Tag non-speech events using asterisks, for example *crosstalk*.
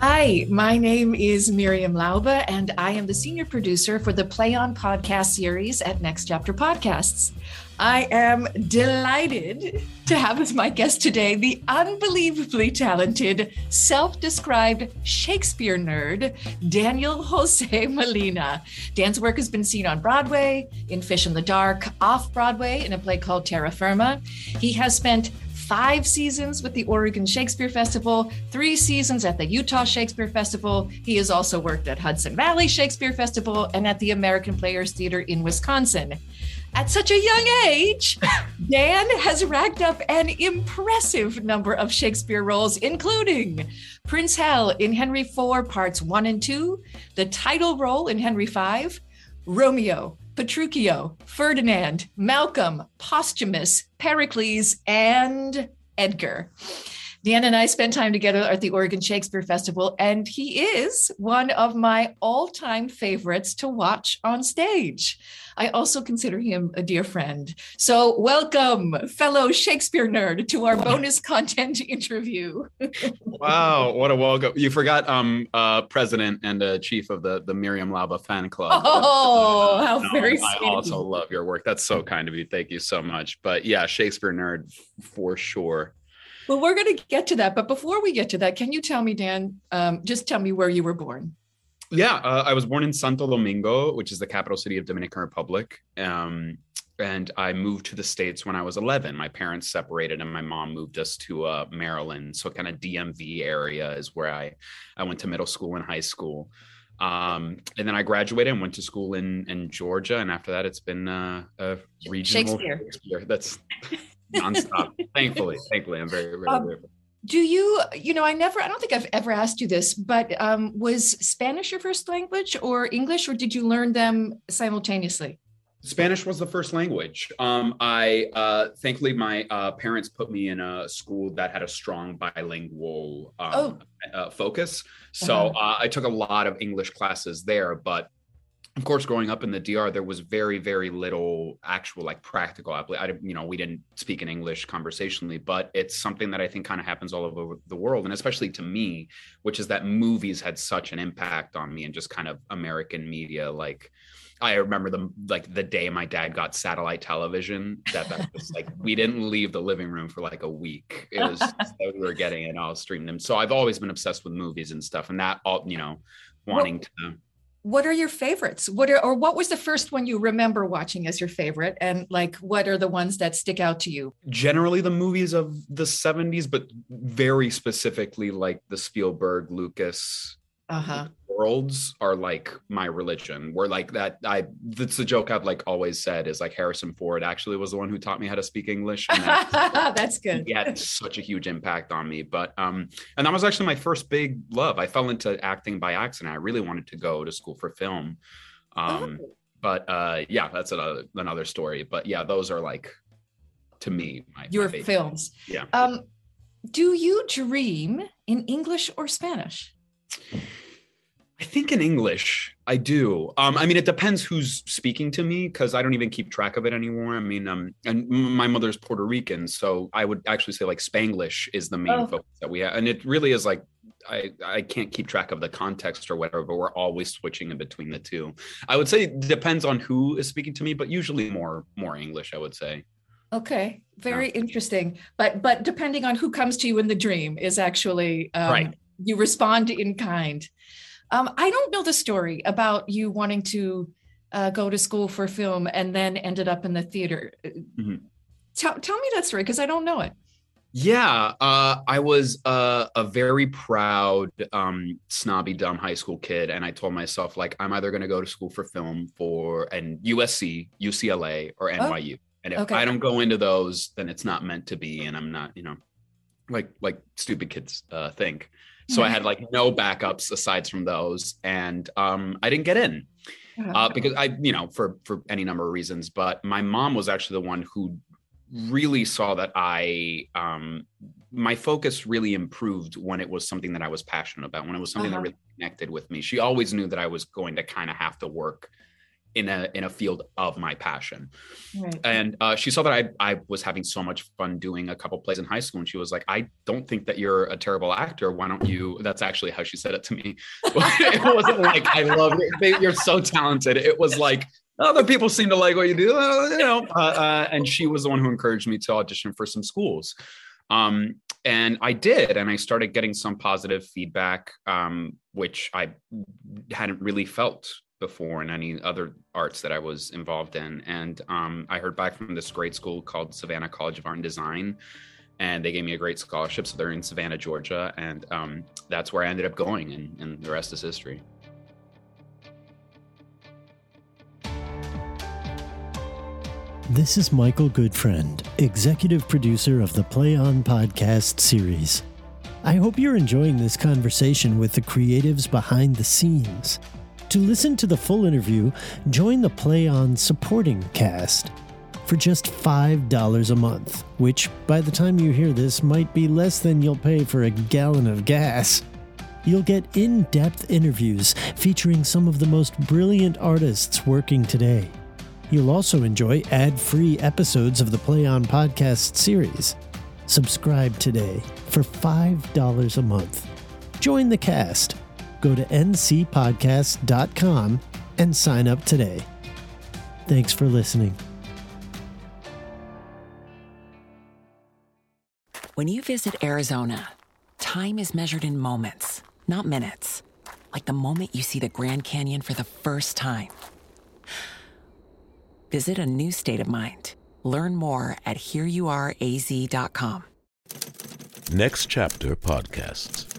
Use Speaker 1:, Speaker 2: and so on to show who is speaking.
Speaker 1: Hi, my name is Miriam Laube, and I am the senior producer for the Play On podcast series at Next Chapter Podcasts. I am delighted to have as my guest today the unbelievably talented, self described Shakespeare nerd, Daniel Jose Molina. Dan's work has been seen on Broadway, in Fish in the Dark, off Broadway in a play called Terra Firma. He has spent five seasons with the Oregon Shakespeare Festival, three seasons at the Utah Shakespeare Festival. He has also worked at Hudson Valley Shakespeare Festival and at the American Players Theater in Wisconsin. At such a young age, *laughs* Dan has racked up an impressive number of Shakespeare roles, including Prince Hal in Henry IV, parts one and two, the title role in Henry V, Romeo, Petruchio, Ferdinand, Malcolm, Posthumus, Pericles, and Edgar. Dan and I spent time together at the Oregon Shakespeare Festival, and he is one of my all time favorites to watch on stage. I also consider him a dear friend. So, welcome, fellow Shakespeare nerd, to our bonus *laughs* content interview.
Speaker 2: wow, what a welcome! You forgot um uh president and uh, chief of the the Miriam Laube fan club.
Speaker 1: Oh, how
Speaker 2: No,
Speaker 1: very
Speaker 2: I
Speaker 1: sweet.
Speaker 2: also love your work. That's so kind of you. Thank you so much. But yeah, Shakespeare nerd for sure.
Speaker 1: Well, we're going to get to that. But before we get to that, can you tell me, Dan, um, just tell me where you were born?
Speaker 2: Yeah, uh, I was born in Santo Domingo, which is the capital city of Dominican Republic. Um, and I moved to the States when I was 11. My parents separated and my mom moved us to uh, Maryland. So kind of DMV area is where I, I went to middle school and high school. Um, and then I graduated and went to school in, in Georgia. And after that, it's been uh, a regional
Speaker 1: Shakespeare.
Speaker 2: Shakespeare. That's *laughs* nonstop. *laughs* thankfully, thankfully, I'm very, very
Speaker 1: Um,
Speaker 2: grateful.
Speaker 1: Do you, you know, I never, I don't think I've ever asked you this, but um, was Spanish your first language or English, or did you learn them simultaneously?
Speaker 2: Spanish was the first language. Um, I uh, thankfully my uh, parents put me in a school that had a strong bilingual um,
Speaker 1: Oh.
Speaker 2: uh, focus. So uh, I took a lot of English classes there, but of course, growing up in the DR, there was very, very little actual like practical. I, you know, we didn't speak in English conversationally, but it's something that I think kind of happens all over the world, and especially to me, which is that movies had such an impact on me and just kind of American media. Like, I remember the like the day my dad got satellite television. That that was like we didn't leave the living room for like a week. It was *laughs* that we were getting it all streamed them. So I've always been obsessed with movies and stuff, and that all you know, wanting to.
Speaker 1: What are your favorites? What are, or what was the first one you remember watching as your favorite? And like, what are the ones that stick out to you?
Speaker 2: generally the movies of the 70s but very specifically like the spielberg lucas
Speaker 1: Uh huh.
Speaker 2: Worlds are like my religion where like that i that's the joke i've like always said is like harrison ford actually was the one who taught me how to speak english and that *laughs*
Speaker 1: That's good.
Speaker 2: he had such a huge impact on me but um and that was actually my first big love i fell into acting by accident i really wanted to go to school for film um
Speaker 1: Oh.
Speaker 2: but uh yeah that's another another story but yeah those are like to me my, my
Speaker 1: Your
Speaker 2: favorite.
Speaker 1: films.
Speaker 2: yeah
Speaker 1: Um, do you dream in English or Spanish?
Speaker 2: I think in English, I do. Um, I mean, it depends who's speaking to me because I don't even keep track of it anymore. I mean, um, and my mother's Puerto Rican, so I would actually say like Spanglish is the main
Speaker 1: Oh.
Speaker 2: focus that we have, and it really is like I I can't keep track of the context or whatever, but we're always switching in between the two. I would say it depends on who is speaking to me, but usually more more English. I would say.
Speaker 1: Okay, very interesting. But but depending on who comes to you in the dream is actually um,
Speaker 2: Right.
Speaker 1: You respond in kind. Um, I don't know the story about you wanting to uh, go to school for film and then ended up in the theater.
Speaker 2: Mhm.
Speaker 1: Tell tell me that story because I don't know it.
Speaker 2: Yeah, uh, I was uh, a very proud, um, snobby, dumb high school kid, and I told myself like I'm either going to go to school for film for and USC, UCLA, or NYU, and if
Speaker 1: okay.
Speaker 2: I don't go into those, then it's not meant to be, and I'm not, you know, like like stupid kids uh, think. So I had like no backups aside from those, and um, I didn't get in uh, because I, you know, for for any number of reasons. But my mom was actually the one who really saw that I, um, my focus really improved when it was something that I was passionate about, when it was something
Speaker 1: Uh-huh.
Speaker 2: that really connected with me. She always knew that I was going to kind of have to work in a in a field of my passion.
Speaker 1: Right.
Speaker 2: and uh, she saw that I, I was having so much fun doing a couple plays in high school and she was like i don't think that you're a terrible actor. Why don't you that's actually how she said it to me. *laughs* It wasn't like i love it. You're so talented. It was like other people seem to like what you do you know? Uh, uh, and she was the one who encouraged me to audition for some schools. Um, and i did and i started getting some positive feedback um, which i hadn't really felt before in any other arts that I was involved in. And um, I heard back from this great school called Savannah College of Art and Design, and they gave me a great scholarship. So they're in Savannah, Georgia, and um, that's where I ended up going, and, and the rest is history.
Speaker 3: This is Michael Goodfriend, executive producer of the Play On podcast series. I hope you're enjoying this conversation with the creatives behind the scenes. To listen to the full interview, join the Play On supporting cast for just $5 a month, which by the time you hear this might be less than you'll pay for a gallon of gas. You'll get in depth interviews featuring some of the most brilliant artists working today. You'll also enjoy ad free episodes of the Play On podcast series. Subscribe today for $5 a month. Join the cast. Go to ncpodcast.com and sign up today. Thanks for listening.
Speaker 4: When you visit Arizona, time is measured in moments, not minutes. Like the moment you see the Grand Canyon for the first time. Visit a new state of mind. Learn more at hereyouareaz.com.
Speaker 5: Next Chapter Podcasts.